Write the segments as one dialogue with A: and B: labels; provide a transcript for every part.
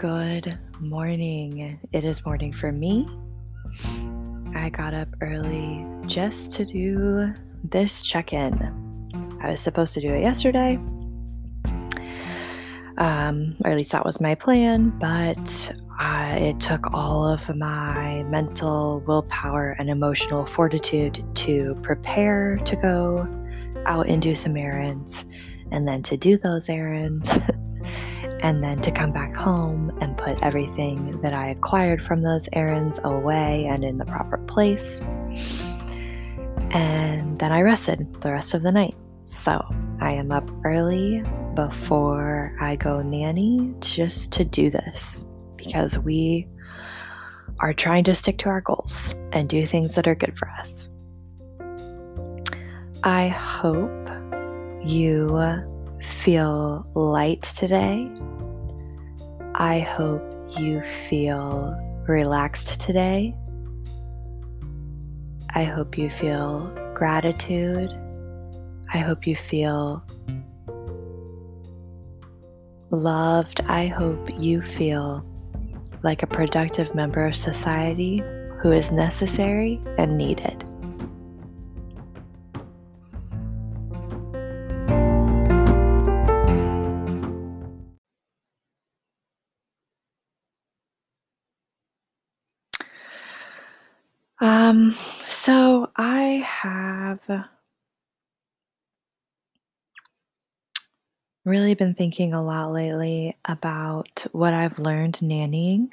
A: Good morning. It is morning for me. I got up early just to do this check in. I was supposed to do it yesterday, um, or at least that was my plan, but uh, it took all of my mental willpower and emotional fortitude to prepare to go out and do some errands, and then to do those errands. and then to come back home and put everything that I acquired from those errands away and in the proper place. And then I rested the rest of the night. So I am up early before I go nanny just to do this because we are trying to stick to our goals and do things that are good for us. I hope you feel light today. I hope you feel relaxed today. I hope you feel gratitude. I hope you feel loved. I hope you feel like a productive member of society who is necessary and needed. So I have really been thinking a lot lately about what I've learned nannying.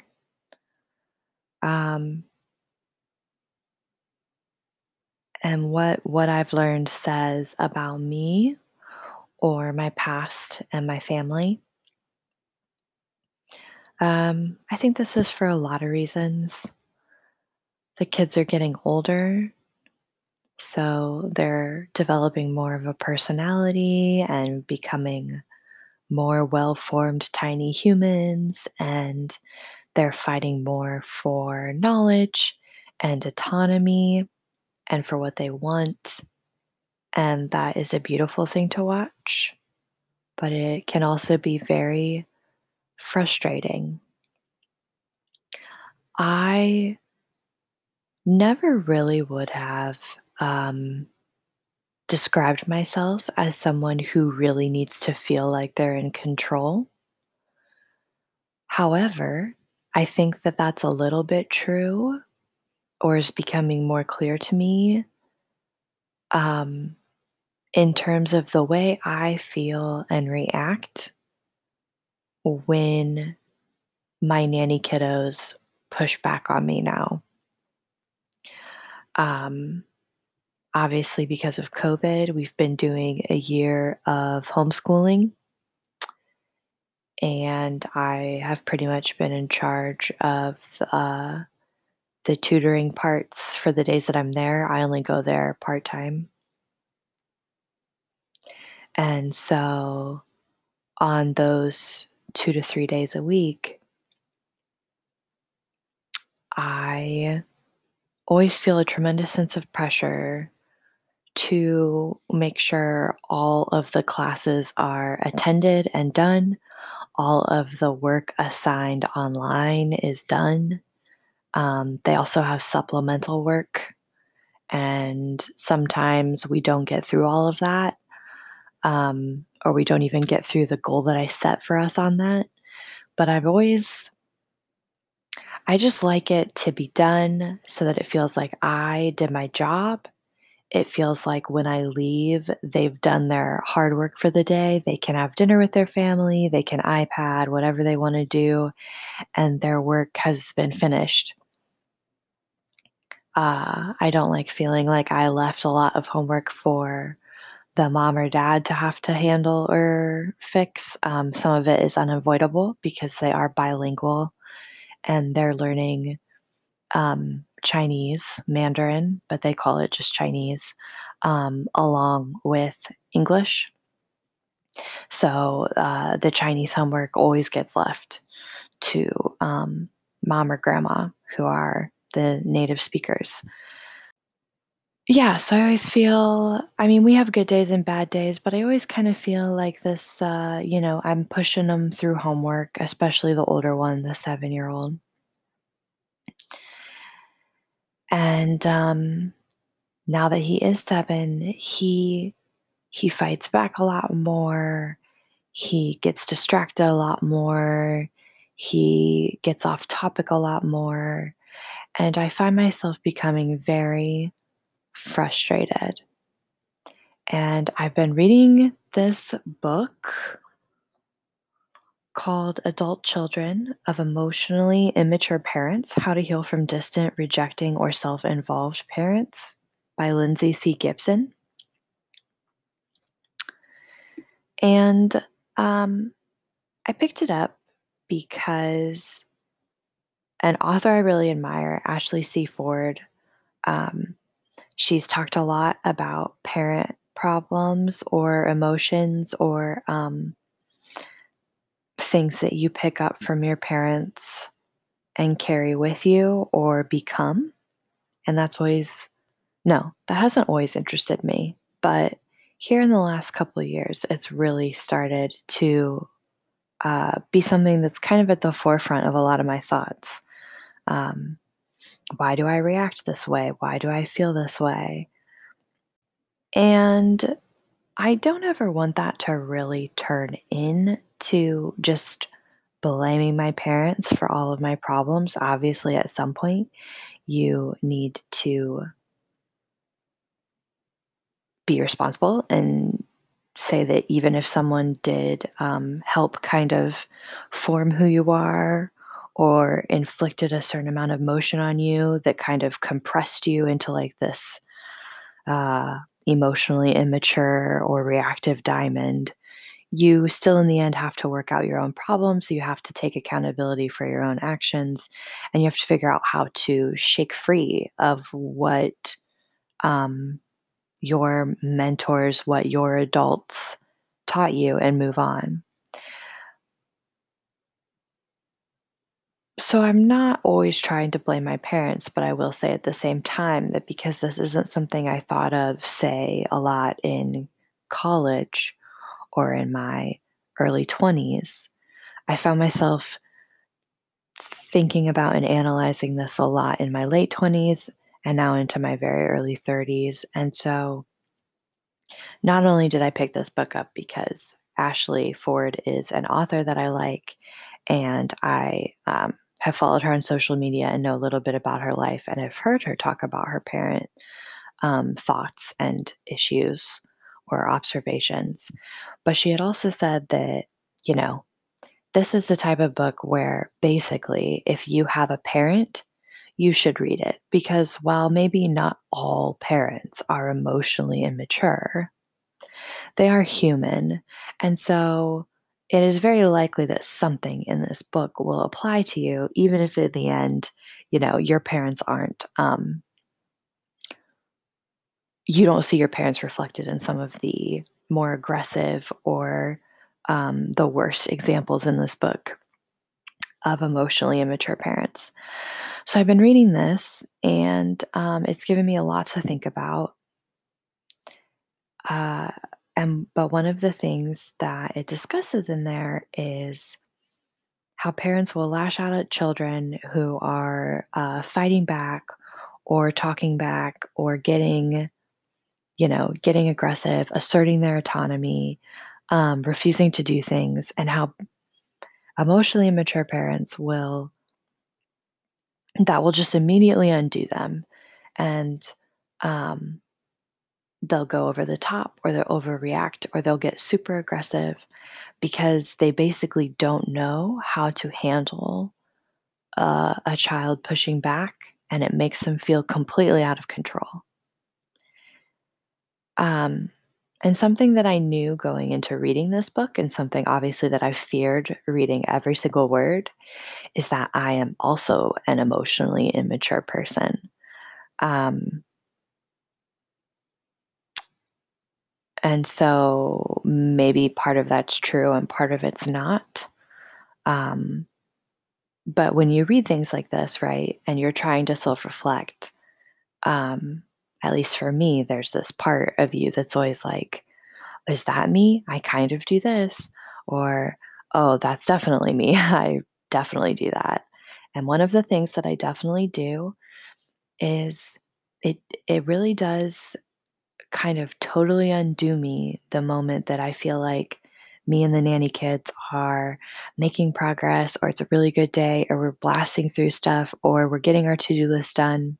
A: Um, and what what I've learned says about me or my past and my family. Um, I think this is for a lot of reasons. The kids are getting older, so they're developing more of a personality and becoming more well formed tiny humans, and they're fighting more for knowledge and autonomy and for what they want. And that is a beautiful thing to watch, but it can also be very frustrating. I never really would have um, described myself as someone who really needs to feel like they're in control. However, I think that that's a little bit true or is becoming more clear to me um, in terms of the way I feel and react when my nanny kiddos push back on me now. Um, obviously, because of COVID, we've been doing a year of homeschooling. And I have pretty much been in charge of uh, the tutoring parts for the days that I'm there. I only go there part time. And so on those two to three days a week, I always feel a tremendous sense of pressure to make sure all of the classes are attended and done, all of the work assigned online is done. Um, they also have supplemental work, and sometimes we don't get through all of that, um, or we don't even get through the goal that I set for us on that. But I've always I just like it to be done so that it feels like I did my job. It feels like when I leave, they've done their hard work for the day. They can have dinner with their family, they can iPad, whatever they want to do, and their work has been finished. Uh, I don't like feeling like I left a lot of homework for the mom or dad to have to handle or fix. Um, some of it is unavoidable because they are bilingual and they're learning um, Chinese, Mandarin, but they call it just Chinese, um, along with English. So uh, the Chinese homework always gets left to um, mom or grandma, who are the native speakers. Yes, I always feel I mean, we have good days and bad days, but I always kind of feel like this, uh, you know, I'm pushing them through homework, especially the older one, the seven-year-old. And, um, now that he is seven, he he fights back a lot more, he gets distracted a lot more, he gets off topic a lot more, and I find myself becoming very frustrated. And I've been reading this book called Adult Children of Emotionally Immature Parents How to Heal from Distant, Rejecting, or Self Involved Parents by Lindsay C. Gibson. And um, I picked it up because an author I really admire, Ashley C. Ford, um, she's talked a lot about parent problems or emotions or um, things that you pick up from your parents and carry with you or become. And that's always, no, that hasn't always interested me. But here in the last couple of years, it's really started to uh, be something that's kind of at the forefront of a lot of my thoughts. Um, why do I react this way? Why do I feel this way? And I don't ever want that to really turn into just blaming my parents for all of my problems. Obviously, at some point, you need to be responsible and say that even if someone did um, help kind of form who you are or inflicted a certain amount of motion on you that kind of compressed you into like this uh, emotionally immature or reactive diamond, you still in the end have to work out your own problems. You have to take accountability for your own actions and you have to figure out how to shake free of what um, your mentors, what your adults taught you and move on. So I'm not always trying to blame my parents, but I will say at the same time that because this isn't something I thought of, say, a lot in college or in my early 20s, I found myself thinking about and analyzing this a lot in my late 20s and now into my very early 30s. And so not only did I pick this book up because Ashley Ford is an author that I like, and I um, have followed her on social media and know a little bit about her life and have heard her talk about her parent um, thoughts and issues or observations. But she had also said that, you know, this is the type of book where basically, if you have a parent, you should read it because while maybe not all parents are emotionally immature, they are human. And so it is very likely that something in this book will apply to you, even if in the end, you know, your parents aren't, um, you don't see your parents reflected in some of the more aggressive or um, the worst examples in this book of emotionally immature parents. So I've been reading this and um, it's given me a lot to think about. Uh, and but one of the things that it discusses in there is how parents will lash out at children who are uh, fighting back or talking back or getting, you know, getting aggressive, asserting their autonomy, um, refusing to do things, and how emotionally immature parents will that will just immediately undo them. And um, they'll go over the top or they'll overreact or they'll get super aggressive because they basically don't know how to handle uh, a child pushing back and it makes them feel completely out of control. Um, and something that I knew going into reading this book, and something obviously that I feared reading every single word, is that I am also an emotionally immature person. Um, And so maybe part of that's true and part of it's not. Um, but when you read things like this, right, and you're trying to self reflect, um, at least for me, there's this part of you that's always like, "Is that me? I kind of do this," or, "Oh, that's definitely me. I definitely do that." And one of the things that I definitely do is it it really does kind of totally undo me the moment that I feel like me and the nanny kids are making progress, or it's a really good day, or we're blasting through stuff, or we're getting our to-do list done.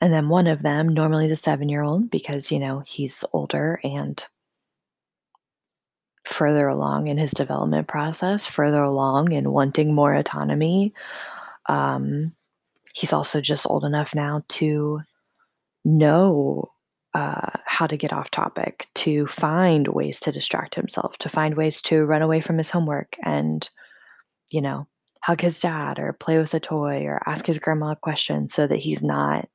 A: And then one of them, normally the seven-year-old, because, you know, he's older and further along in his development process, further along in wanting more autonomy. Um, he's also just old enough now to know uh, how to get off topic, to find ways to distract himself, to find ways to run away from his homework and, you know, hug his dad or play with a toy or ask his grandma a question so that he's not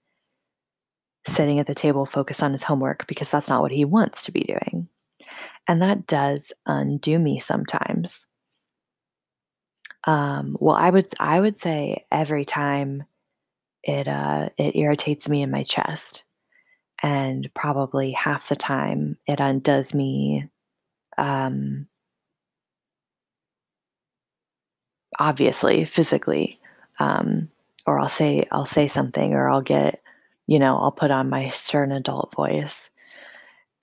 A: sitting at the table focused on his homework because that's not what he wants to be doing. And that does undo me sometimes. Um, well, I would I would say every time it uh, it irritates me in my chest, and probably half the time it undoes me. Um, obviously, physically, um, or I'll say I'll say something, or I'll get, you know, I'll put on my stern adult voice,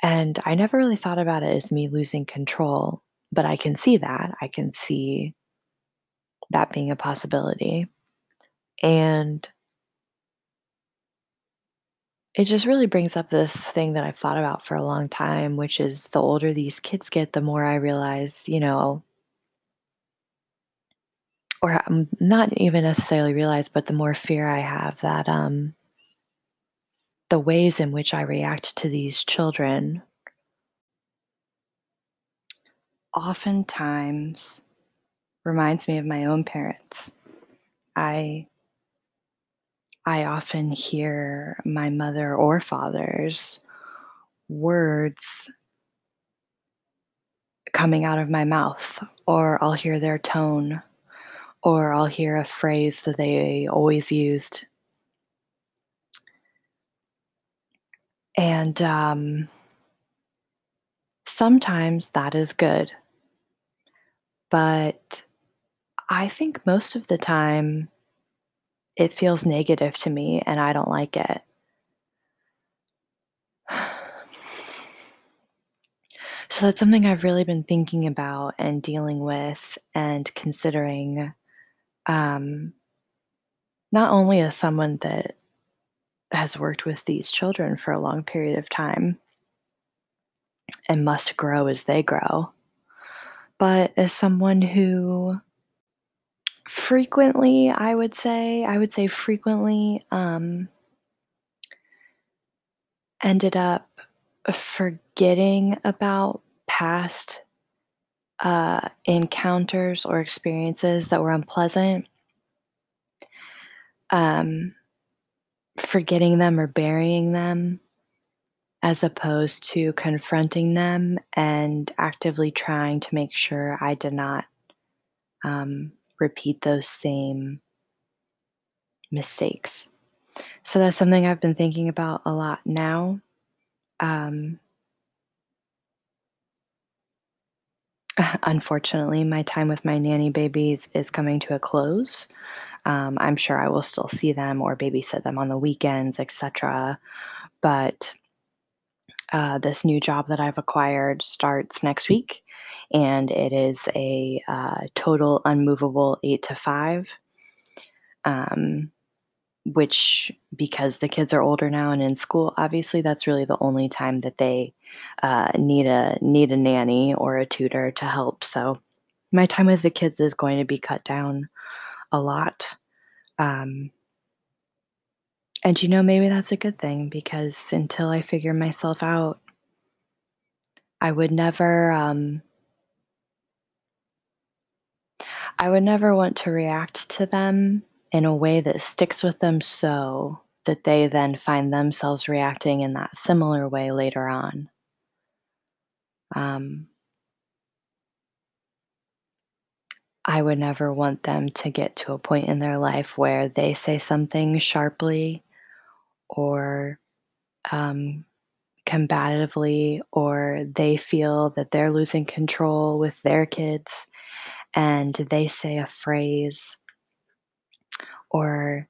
A: and I never really thought about it as me losing control, but I can see that. I can see that being a possibility. And it just really brings up this thing that I've thought about for a long time, which is the older these kids get, the more I realize, you know, or um, not even necessarily realize, but the more fear I have that um, the ways in which I react to these children oftentimes reminds me of my own parents. I I often hear my mother or father's words coming out of my mouth, or I'll hear their tone, or I'll hear a phrase that they always used. And um, sometimes that is good, but I think most of the time it feels negative to me and I don't like it. So that's something I've really been thinking about and dealing with and considering, um, not only as someone that has worked with these children for a long period of time and must grow as they grow, but as someone who frequently, I would say, I would say frequently, um, ended up forgetting about past uh, encounters or experiences that were unpleasant, um, forgetting them or burying them, as opposed to confronting them and actively trying to make sure I did not um, repeat those same mistakes. So that's something I've been thinking about a lot now. Um, unfortunately, my time with my nanny babies is coming to a close. Um, I'm sure I will still see them or babysit them on the weekends, etc. But uh, this new job that I've acquired starts next week, and it is a uh, total unmovable eight to five. Um, which, because the kids are older now and in school, obviously that's really the only time that they uh, need a need a nanny or a tutor to help. So my time with the kids is going to be cut down a lot. Um, and you know, maybe that's a good thing because until I figure myself out, I would never um, I would never want to react to them in a way that sticks with them so that they then find themselves reacting in that similar way later on. Um, I would never want them to get to a point in their life where they say something sharply or um, combatively, or they feel that they're losing control with their kids and they say a phrase or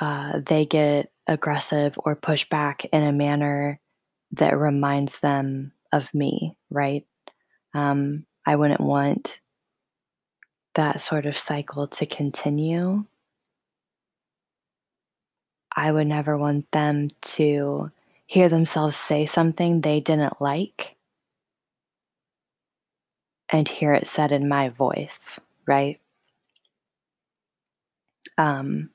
A: uh, they get aggressive or push back in a manner that reminds them of me, right? Um, I wouldn't want that sort of cycle to continue. I would never want them to hear themselves say something they didn't like and hear it said in my voice, right? Um,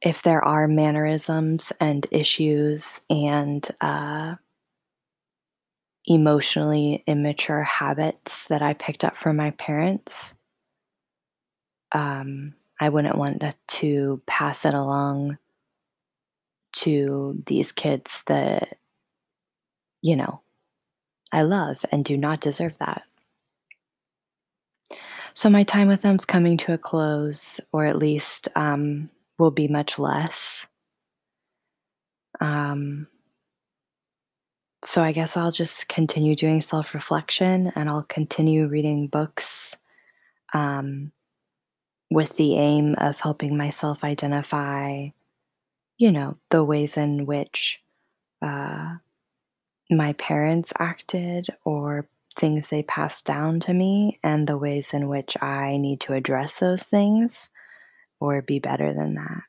A: if there are mannerisms and issues and uh, emotionally immature habits that I picked up from my parents, um, I wouldn't want to pass it along to these kids that, you know, I love and do not deserve that. So my time with them's coming to a close, or at least um, will be much less. Um, so I guess I'll just continue doing self reflection and I'll continue reading books um, with the aim of helping myself identify, you know, the ways in which uh, my parents acted or things they passed down to me and the ways in which I need to address those things or be better than that.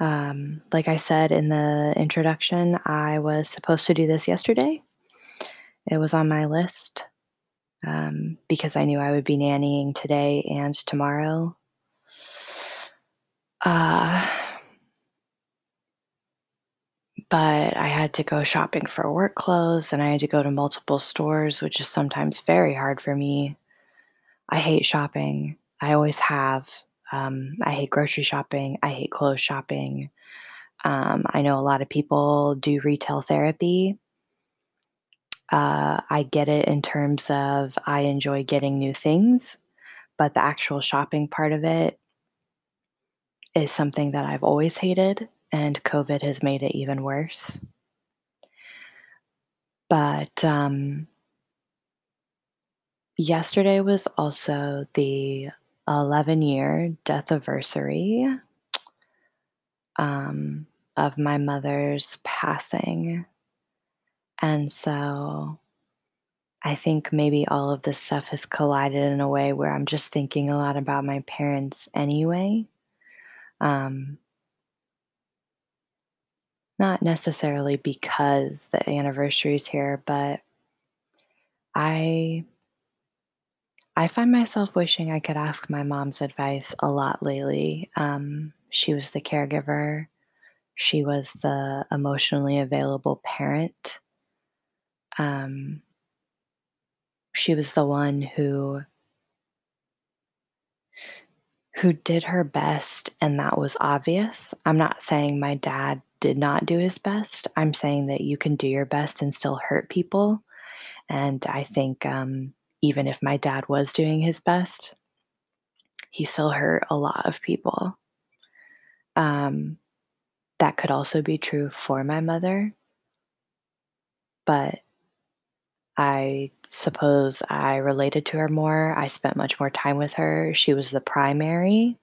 A: Um, like I said in the introduction, I was supposed to do this yesterday. It was on my list um, because I knew I would be nannying today and tomorrow. Uh, but I had to go shopping for work clothes and I had to go to multiple stores, which is sometimes very hard for me. I hate shopping. I always have. Um, I hate grocery shopping. I hate clothes shopping. Um, I know a lot of people do retail therapy. Uh, I get it in terms of I enjoy getting new things, but the actual shopping part of it is something that I've always hated and COVID has made it even worse. But um, yesterday was also the 11 year death anniversary um, of my mother's passing. And so I think maybe all of this stuff has collided in a way where I'm just thinking a lot about my parents anyway. Um, not necessarily because the anniversary is here, but I I find myself wishing I could ask my mom's advice a lot lately. Um, she was the caregiver. She was the emotionally available parent. Um, she was the one who who did her best and that was obvious. I'm not saying my dad did not do his best. I'm saying that you can do your best and still hurt people. And I think um, even if my dad was doing his best, he still hurt a lot of people. Um, that could also be true for my mother. But I suppose I related to her more. I spent much more time with her. She was the primary.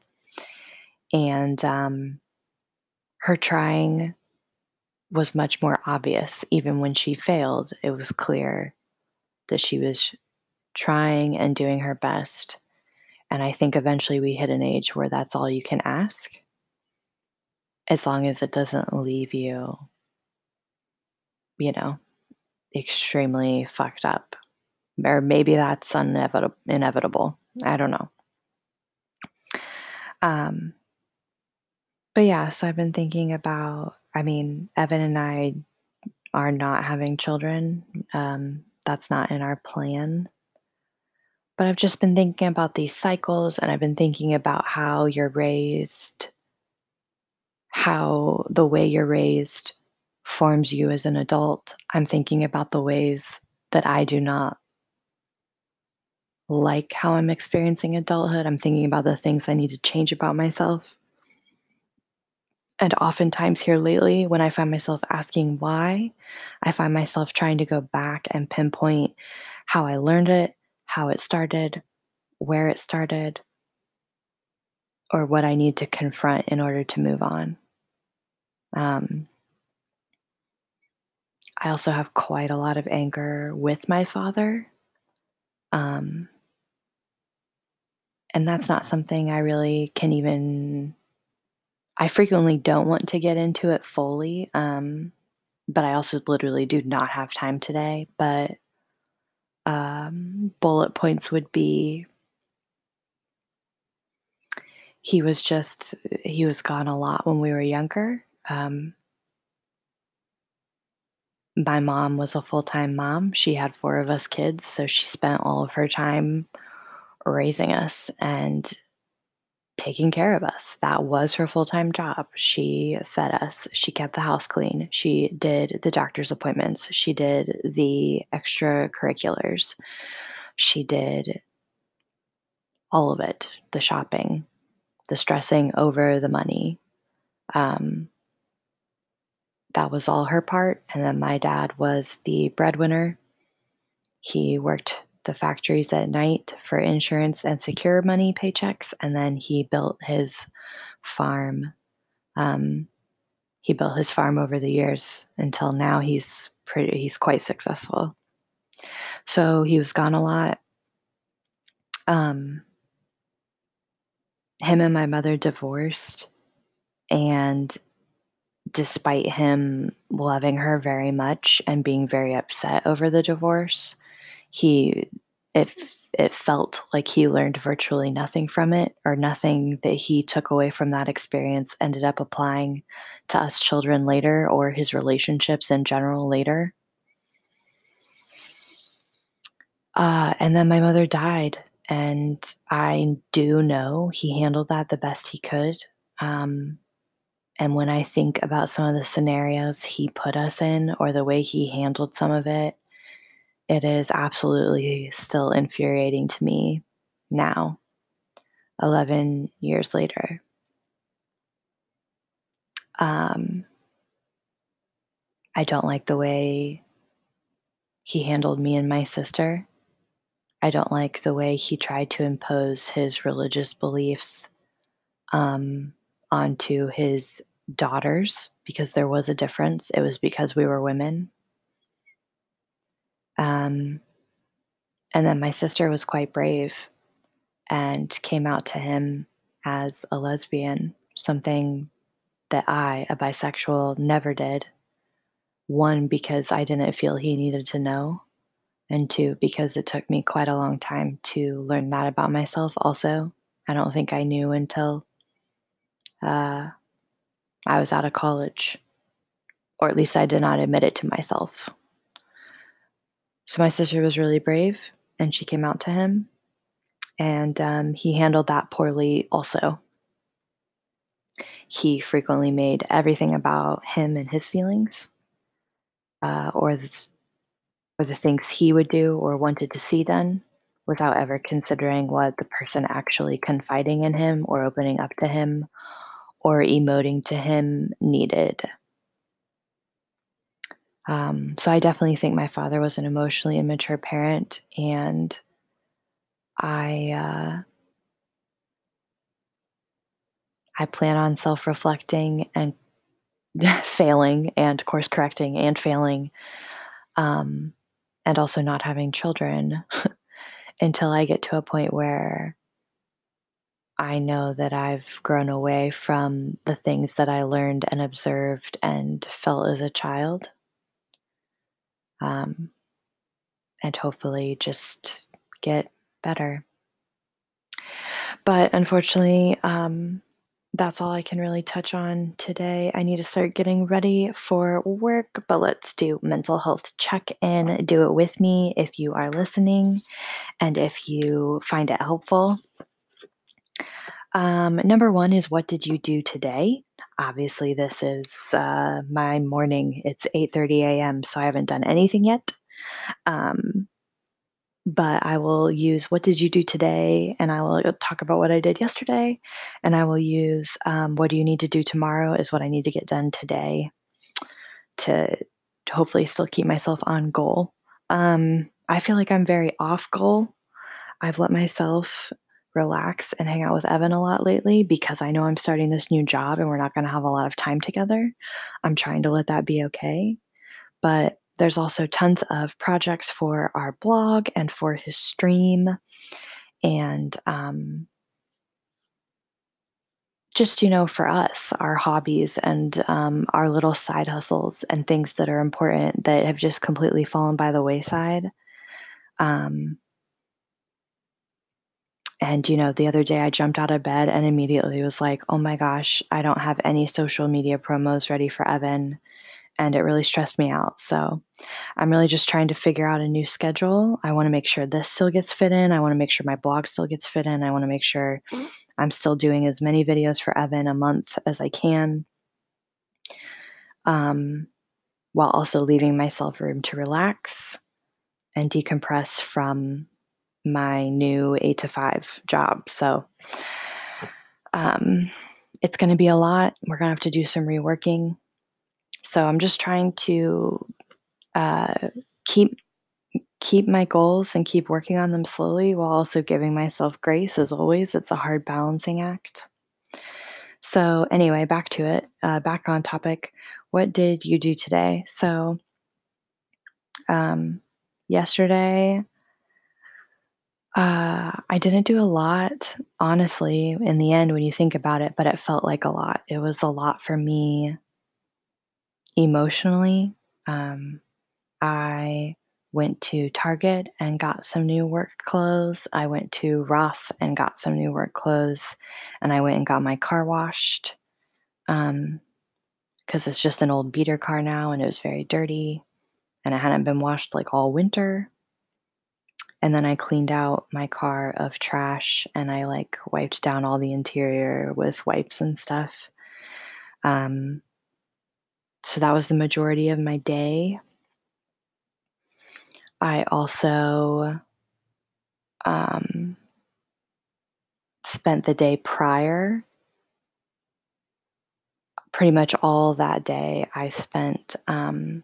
A: And um, her trying was much more obvious. Even when she failed, it was clear that she was trying and doing her best. And I think eventually we hit an age where that's all you can ask, as long as it doesn't leave you, you know, extremely fucked up. Or maybe that's inevitable. inevitable. I don't know. Um, but yeah, so I've been thinking about, I mean, Evan and I are not having children. Um, that's not in our plan. But I've just been thinking about these cycles and I've been thinking about how you're raised, how the way you're raised forms you as an adult. I'm thinking about the ways that I do not like how I'm experiencing adulthood. I'm thinking about the things I need to change about myself. And oftentimes here lately, when I find myself asking why, I find myself trying to go back and pinpoint how I learned it, how it started, where it started, or what I need to confront in order to move on. Um, I also have quite a lot of anger with my father. Um, and that's not something I really can even I frequently don't want to get into it fully, um, but I also literally do not have time today, but, um, bullet points would be he was just he was gone a lot when we were younger, um my mom was a full-time mom, she had 4 of us kids, so she spent all of her time raising us and taking care of us. That was her full-time job. She fed us, she kept the house clean, she did the doctor's appointments, she did the extracurriculars, she did all of it, the shopping, the stressing over the money, um that was all her part, and then my dad was the breadwinner. He worked the factories at night for insurance and secure money paychecks, and then he built his farm. Um, he built his farm over the years until now he's pretty he's quite successful. So he was gone a lot. Um him and my mother divorced, and despite him loving her very much and being very upset over the divorce, he it it felt like he learned virtually nothing from it or nothing that he took away from that experience ended up applying to us children later or his relationships in general later. Uh, and then my mother died, and I do know he handled that the best he could, um, and when I think about some of the scenarios he put us in or the way he handled some of it, it is absolutely still infuriating to me now, 11 years later. Um I don't like the way he handled me and my sister. I don't like the way he tried to impose his religious beliefs, um, onto his daughters because there was a difference. It was because we were women. Um, and then my sister was quite brave and came out to him as a lesbian, something that I, a bisexual, never did. One, because I didn't feel he needed to know, and two, because it took me quite a long time to learn that about myself, also. I don't think I knew until uh, I was out of college, or at least I did not admit it to myself. So my sister was really brave and she came out to him, and um, he handled that poorly also. He frequently made everything about him and his feelings, uh, or, or the things he would do or wanted to see done without ever considering what the person actually confiding in him or opening up to him or emoting to him needed. Um, so I definitely think my father was an emotionally immature parent, and I uh, I plan on self-reflecting and failing and course correcting and failing, um, and also not having children until I get to a point where I know that I've grown away from the things that I learned and observed and felt as a child. Um, and hopefully just get better. But unfortunately, um, that's all I can really touch on today. I need to start getting ready for work, but let's do mental health check in. Do it with me if you are listening and if you find it helpful. Um, number one is what did you do today? Obviously, this is uh, my morning. It's 8:30 a.m., so I haven't done anything yet. Um, but I will use "What did you do today?" and I will, uh, talk about what I did yesterday, and I will use, um, "What do you need to do tomorrow?" is what I need to get done today to to hopefully still keep myself on goal. Um, I feel like I'm very off goal. I've let myself relax and hang out with Evan a lot lately because I know I'm starting this new job and we're not gonna have a lot of time together. I'm trying to let that be okay, but there's also tons of projects for our blog and for his stream, and, um just, you know, for us, our hobbies and, um, our little side hustles and things that are important that have just completely fallen by the wayside. Um and, you know, the other day I jumped out of bed and immediately was like, "Oh my gosh, I don't have any social media promos ready for Evan," and it really stressed me out, so, I'm really just trying to figure out a new schedule. I wanna make sure this still gets fit in, I wanna make sure my blog still gets fit in, I wanna make sure I'm still doing as many videos for Evan a month as I can um, while also leaving myself room to relax and decompress from my new 8 to 5 job, so um, it's gonna be a lot, we're gonna have to do some reworking. So, I'm just trying to, uh, keep keep my goals and keep working on them slowly while also giving myself grace as always, it's a hard balancing act. So, anyway, back to it, uh, back on topic. What did you do today? So um, yesterday uh, I didn't do a lot, honestly, in the end when you think about it, but it felt like a lot. It was a lot for me emotionally. Um, I went to Target and got some new work clothes, I went to Ross and got some new work clothes, and I went and got my car washed, um, 'cause it's just an old beater car now and it was very dirty, and it hadn't been washed, like, all winter. And then I cleaned out my car of trash and I, like, wiped down all the interior with wipes and stuff. Um so that was the majority of my day. I also um spent the day prior pretty much all that day I spent, um,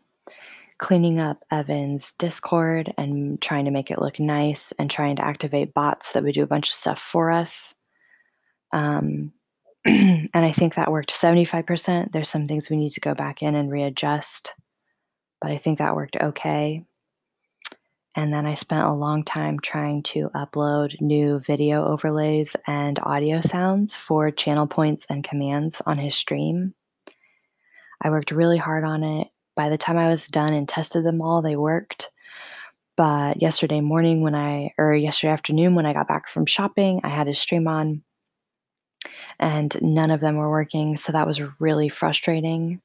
A: cleaning up Evan's Discord and trying to make it look nice and trying to activate bots that would do a bunch of stuff for us. Um, and I think that worked 75%. There's some things we need to go back in and readjust, but I think that worked okay. And then I spent a long time trying to upload new video overlays and audio sounds for channel points and commands on his stream. I worked really hard on it. By the time I was done and tested them all, they worked. But yesterday morning when I or yesterday afternoon when I got back from shopping, I had a stream on and none of them were working, so that was really frustrating.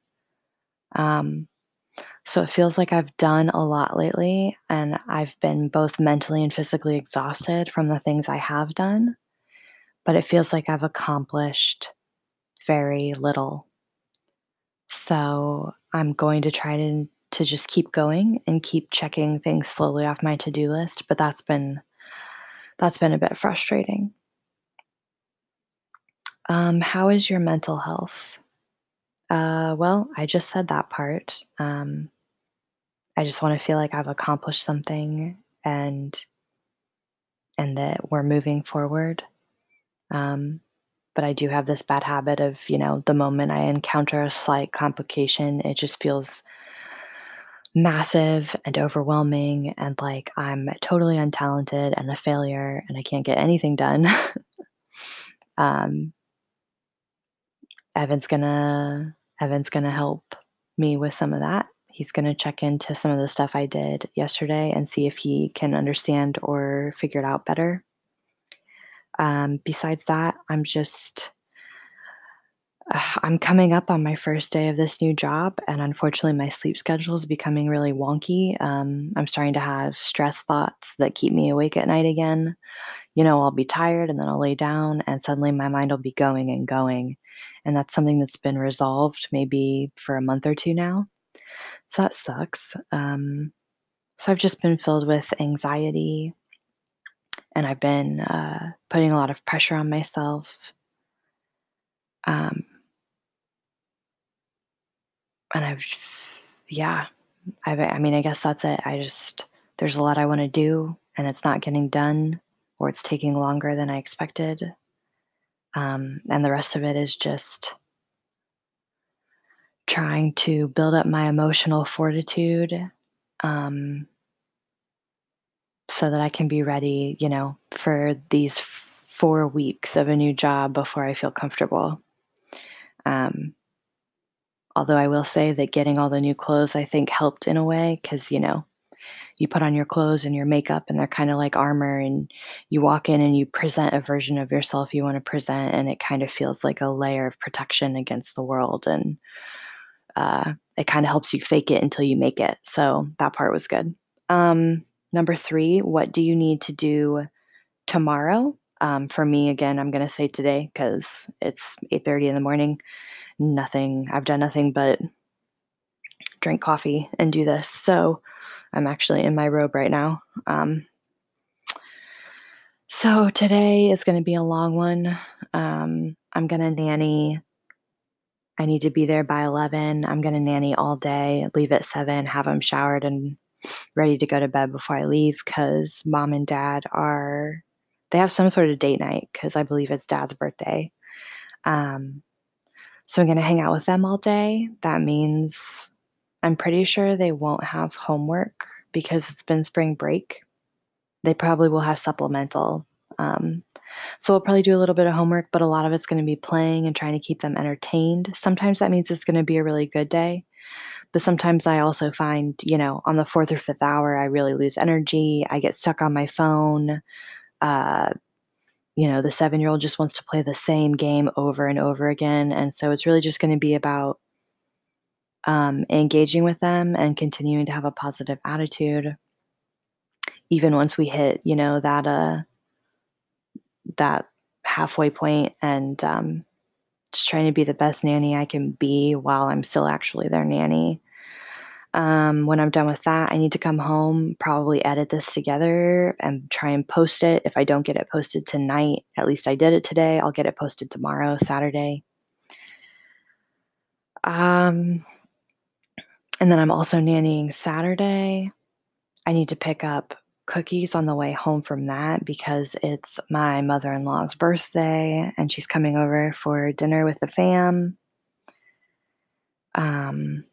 A: Um, so it feels like I've done a lot lately, and I've been both mentally and physically exhausted from the things I have done, but it feels like I've accomplished very little. So, I'm going to try to to just keep going and keep checking things slowly off my to-do list, but that's been that's been a bit frustrating. Um, how is your mental health? Uh, well, I just said that part. Um, I just wanna feel like I've accomplished something and and that we're moving forward. Um, but I do have this bad habit of, you know, the moment I encounter a slight complication, it just feels massive and overwhelming and like I'm totally untalented and a failure and I can't get anything done. Um Evan's gonna Evan's gonna help me with some of that. He's gonna check into some of the stuff I did yesterday and see if he can understand or figure it out better. Um, besides that, I'm just I'm coming up on my 1st day of this new job, and unfortunately, my sleep schedule is becoming really wonky. Um, I'm starting to have stress thoughts that keep me awake at night again. You know, I'll be tired, and then I'll lay down, and suddenly my mind will be going and going, and that's something that's been resolved maybe for a month or 2 now. So that sucks. Um, so I've just been filled with anxiety and I've been uh, putting a lot of pressure on myself. Um, and I've, yeah, I, I mean, I guess that's it. I just, there's a lot I want to do, and it's not getting done, or it's taking longer than I expected. Um, and the rest of it is just trying to build up my emotional fortitude um, so that I can be ready, you know, for these four weeks of a new job before I feel comfortable. Um, although I will say that getting all the new clothes, I think, helped in a way because, you know, you put on your clothes and your makeup and they're kind of like armor and you walk in and you present a version of yourself you want to present and it kind of feels like a layer of protection against the world and uh, it kind of helps you fake it until you make it so that part was good um, number three what do you need to do tomorrow um, for me again i'm going to say today because it's 8.30 in the morning nothing i've done nothing but drink coffee and do this so I'm actually in my robe right now. Um, so today is going to be a long one. Um, I'm going to nanny. I need to be there by 11. I'm going to nanny all day, leave at 7, have them showered and ready to go to bed before I leave because mom and dad are, they have some sort of date night because I believe it's dad's birthday. Um, so I'm going to hang out with them all day. That means I'm pretty sure they won't have homework because it's been spring break. They probably will have supplemental. Um, so we'll probably do a little bit of homework, but a lot of it's going to be playing and trying to keep them entertained. Sometimes that means it's going to be a really good day. But sometimes I also find, you know, on the fourth or fifth hour, I really lose energy. I get stuck on my phone. Uh, you know, the seven year old just wants to play the same game over and over again. And so it's really just going to be about um, engaging with them and continuing to have a positive attitude even once we hit you know that uh that halfway point and um, just trying to be the best nanny i can be while i'm still actually their nanny um, when i'm done with that i need to come home probably edit this together and try and post it if i don't get it posted tonight at least i did it today i'll get it posted tomorrow saturday um and then I'm also nannying Saturday. I need to pick up cookies on the way home from that because it's my mother in law's birthday and she's coming over for dinner with the fam. Um,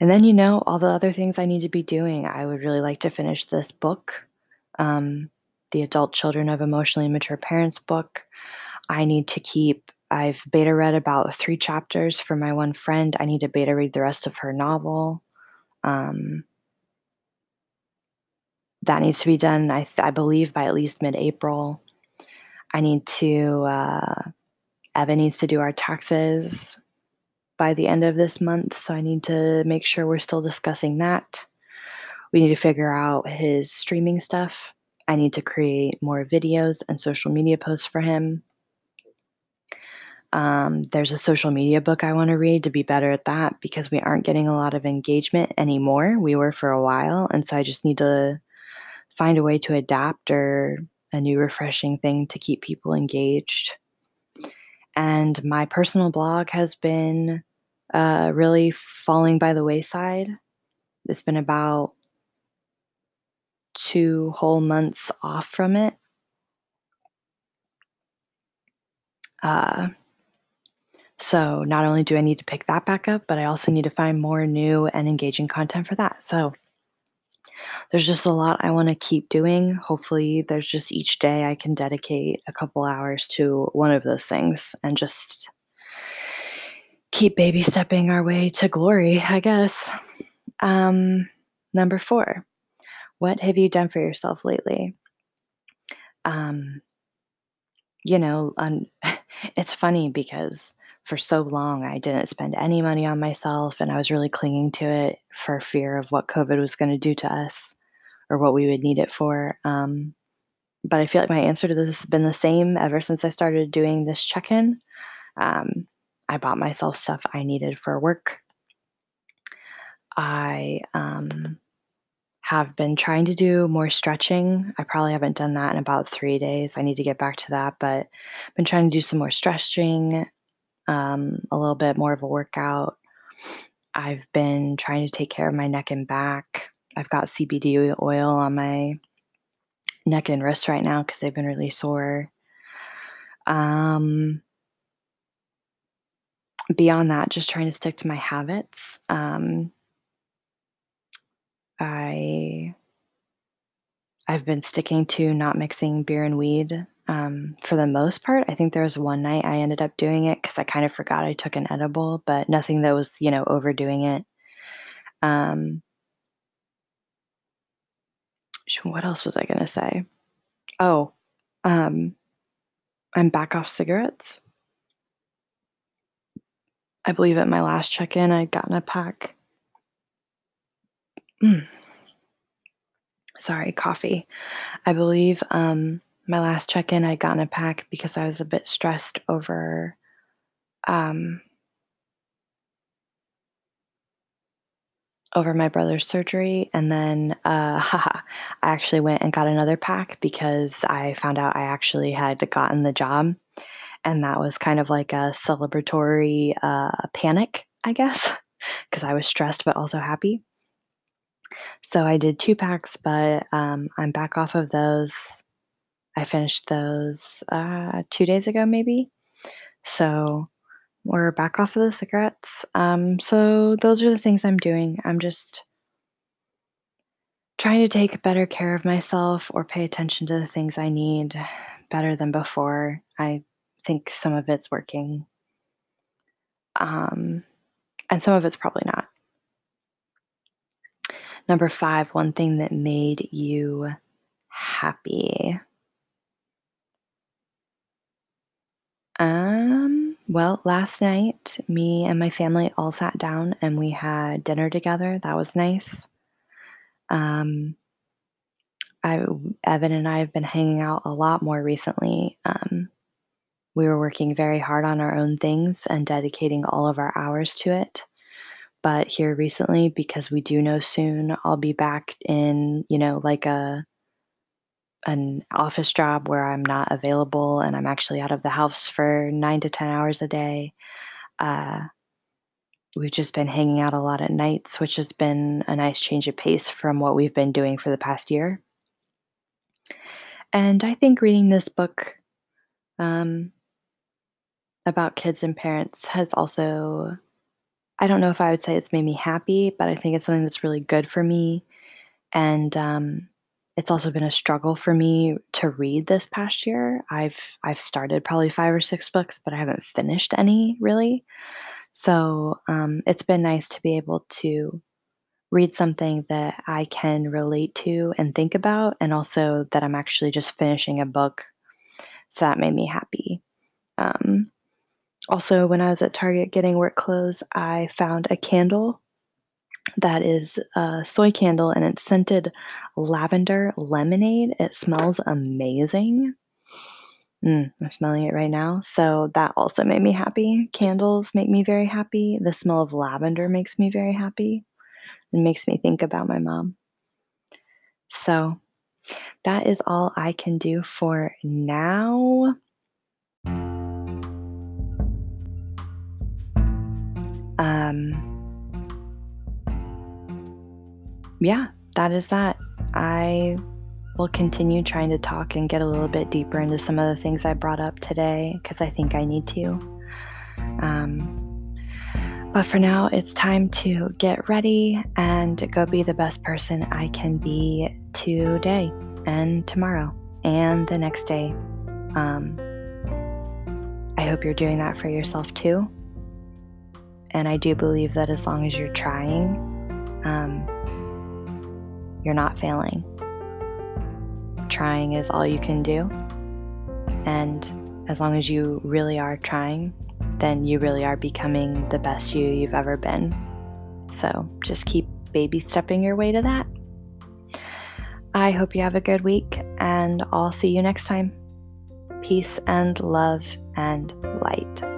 A: and then, you know, all the other things I need to be doing. I would really like to finish this book, um, the Adult Children of Emotionally Immature Parents book. I need to keep I've beta read about three chapters for my one friend. I need to beta read the rest of her novel. Um, that needs to be done, I, th- I believe, by at least mid April. I need to, uh, Evan needs to do our taxes by the end of this month. So I need to make sure we're still discussing that. We need to figure out his streaming stuff. I need to create more videos and social media posts for him. Um, there's a social media book I want to read to be better at that because we aren't getting a lot of engagement anymore. We were for a while. And so I just need to find a way to adapt or a new refreshing thing to keep people engaged. And my personal blog has been uh, really falling by the wayside. It's been about two whole months off from it. Uh, so not only do I need to pick that back up, but I also need to find more new and engaging content for that. So there's just a lot I want to keep doing. Hopefully, there's just each day I can dedicate a couple hours to one of those things and just keep baby stepping our way to glory, I guess. Um, number four, what have you done for yourself lately? Um, you know, um, it's funny because for so long I didn't spend any money on myself and I was really clinging to it for fear of what COVID was going to do to us or what we would need it for. Um, but I feel like my answer to this has been the same ever since I started doing this check in. Um, I bought myself stuff I needed for work. I um, have been trying to do more stretching. I probably haven't done that in about 3 days. I need to get back to that, but I've been trying to do some more stretching, um, a little bit more of a workout. I've been trying to take care of my neck and back. I've got CBD oil on my neck and wrist right now because they've been really sore. Um, beyond that, just trying to stick to my habits. Um, I I've been sticking to not mixing beer and weed um, for the most part. I think there was one night I ended up doing it because I kind of forgot I took an edible, but nothing that was, you know, overdoing it. Um, what else was I to say? Oh, um, I'm back off cigarettes. I believe at my last check in, I'd gotten a pack. Mm. Sorry, coffee. I believe um, my last check in, I'd gotten a pack because I was a bit stressed over um, over my brother's surgery. And then, uh, haha, I actually went and got another pack because I found out I actually had gotten the job. And that was kind of like a celebratory uh, panic, I guess, because I was stressed but also happy. So I did two packs, but um, I'm back off of those. I finished those uh, two days ago, maybe. So we're back off of the cigarettes. Um, so those are the things I'm doing. I'm just trying to take better care of myself or pay attention to the things I need better than before. I think some of it's working. Um, and some of it's probably not. Number five, one thing that made you happy. Um, well, last night, me and my family all sat down and we had dinner together. That was nice. Um, I, Evan and I have been hanging out a lot more recently. Um, we were working very hard on our own things and dedicating all of our hours to it. But here recently, because we do know soon I'll be back in, you know, like a an office job where I'm not available and I'm actually out of the house for 9 to 10 hours a day. Uh, we've just been hanging out a lot at nights, which has been a nice change of pace from what we've been doing for the past year. And I think reading this book um, about kids and parents has also, I don't know if I would say it's made me happy, but I think it's something that's really good for me. And um, it's also been a struggle for me to read this past year. I've I've started probably 5 or 6 books, but I haven't finished any really. So, um, it's been nice to be able to read something that I can relate to and think about, and also that I'm actually just finishing a book. So that made me happy. Um, also, when I was at Target getting work clothes, I found a candle that is a soy candle and it's scented lavender lemonade. It smells amazing. Mm, I'm smelling it right now. So that also made me happy. Candles make me very happy. The smell of lavender makes me very happy. It makes me think about my mom. So that is all I can do for now. Um, yeah, that is that. I will continue trying to talk and get a little bit deeper into some of the things I brought up today because I think I need to. Um, but for now, it's time to get ready and go be the best person I can be today and tomorrow and the next day. Um, I hope you're doing that for yourself too. And I do believe that as long as you're trying, um, you're not failing. Trying is all you can do. And as long as you really are trying, then you really are becoming the best you you've ever been. So just keep baby stepping your way to that. I hope you have a good week, and I'll see you next time. Peace and love and light.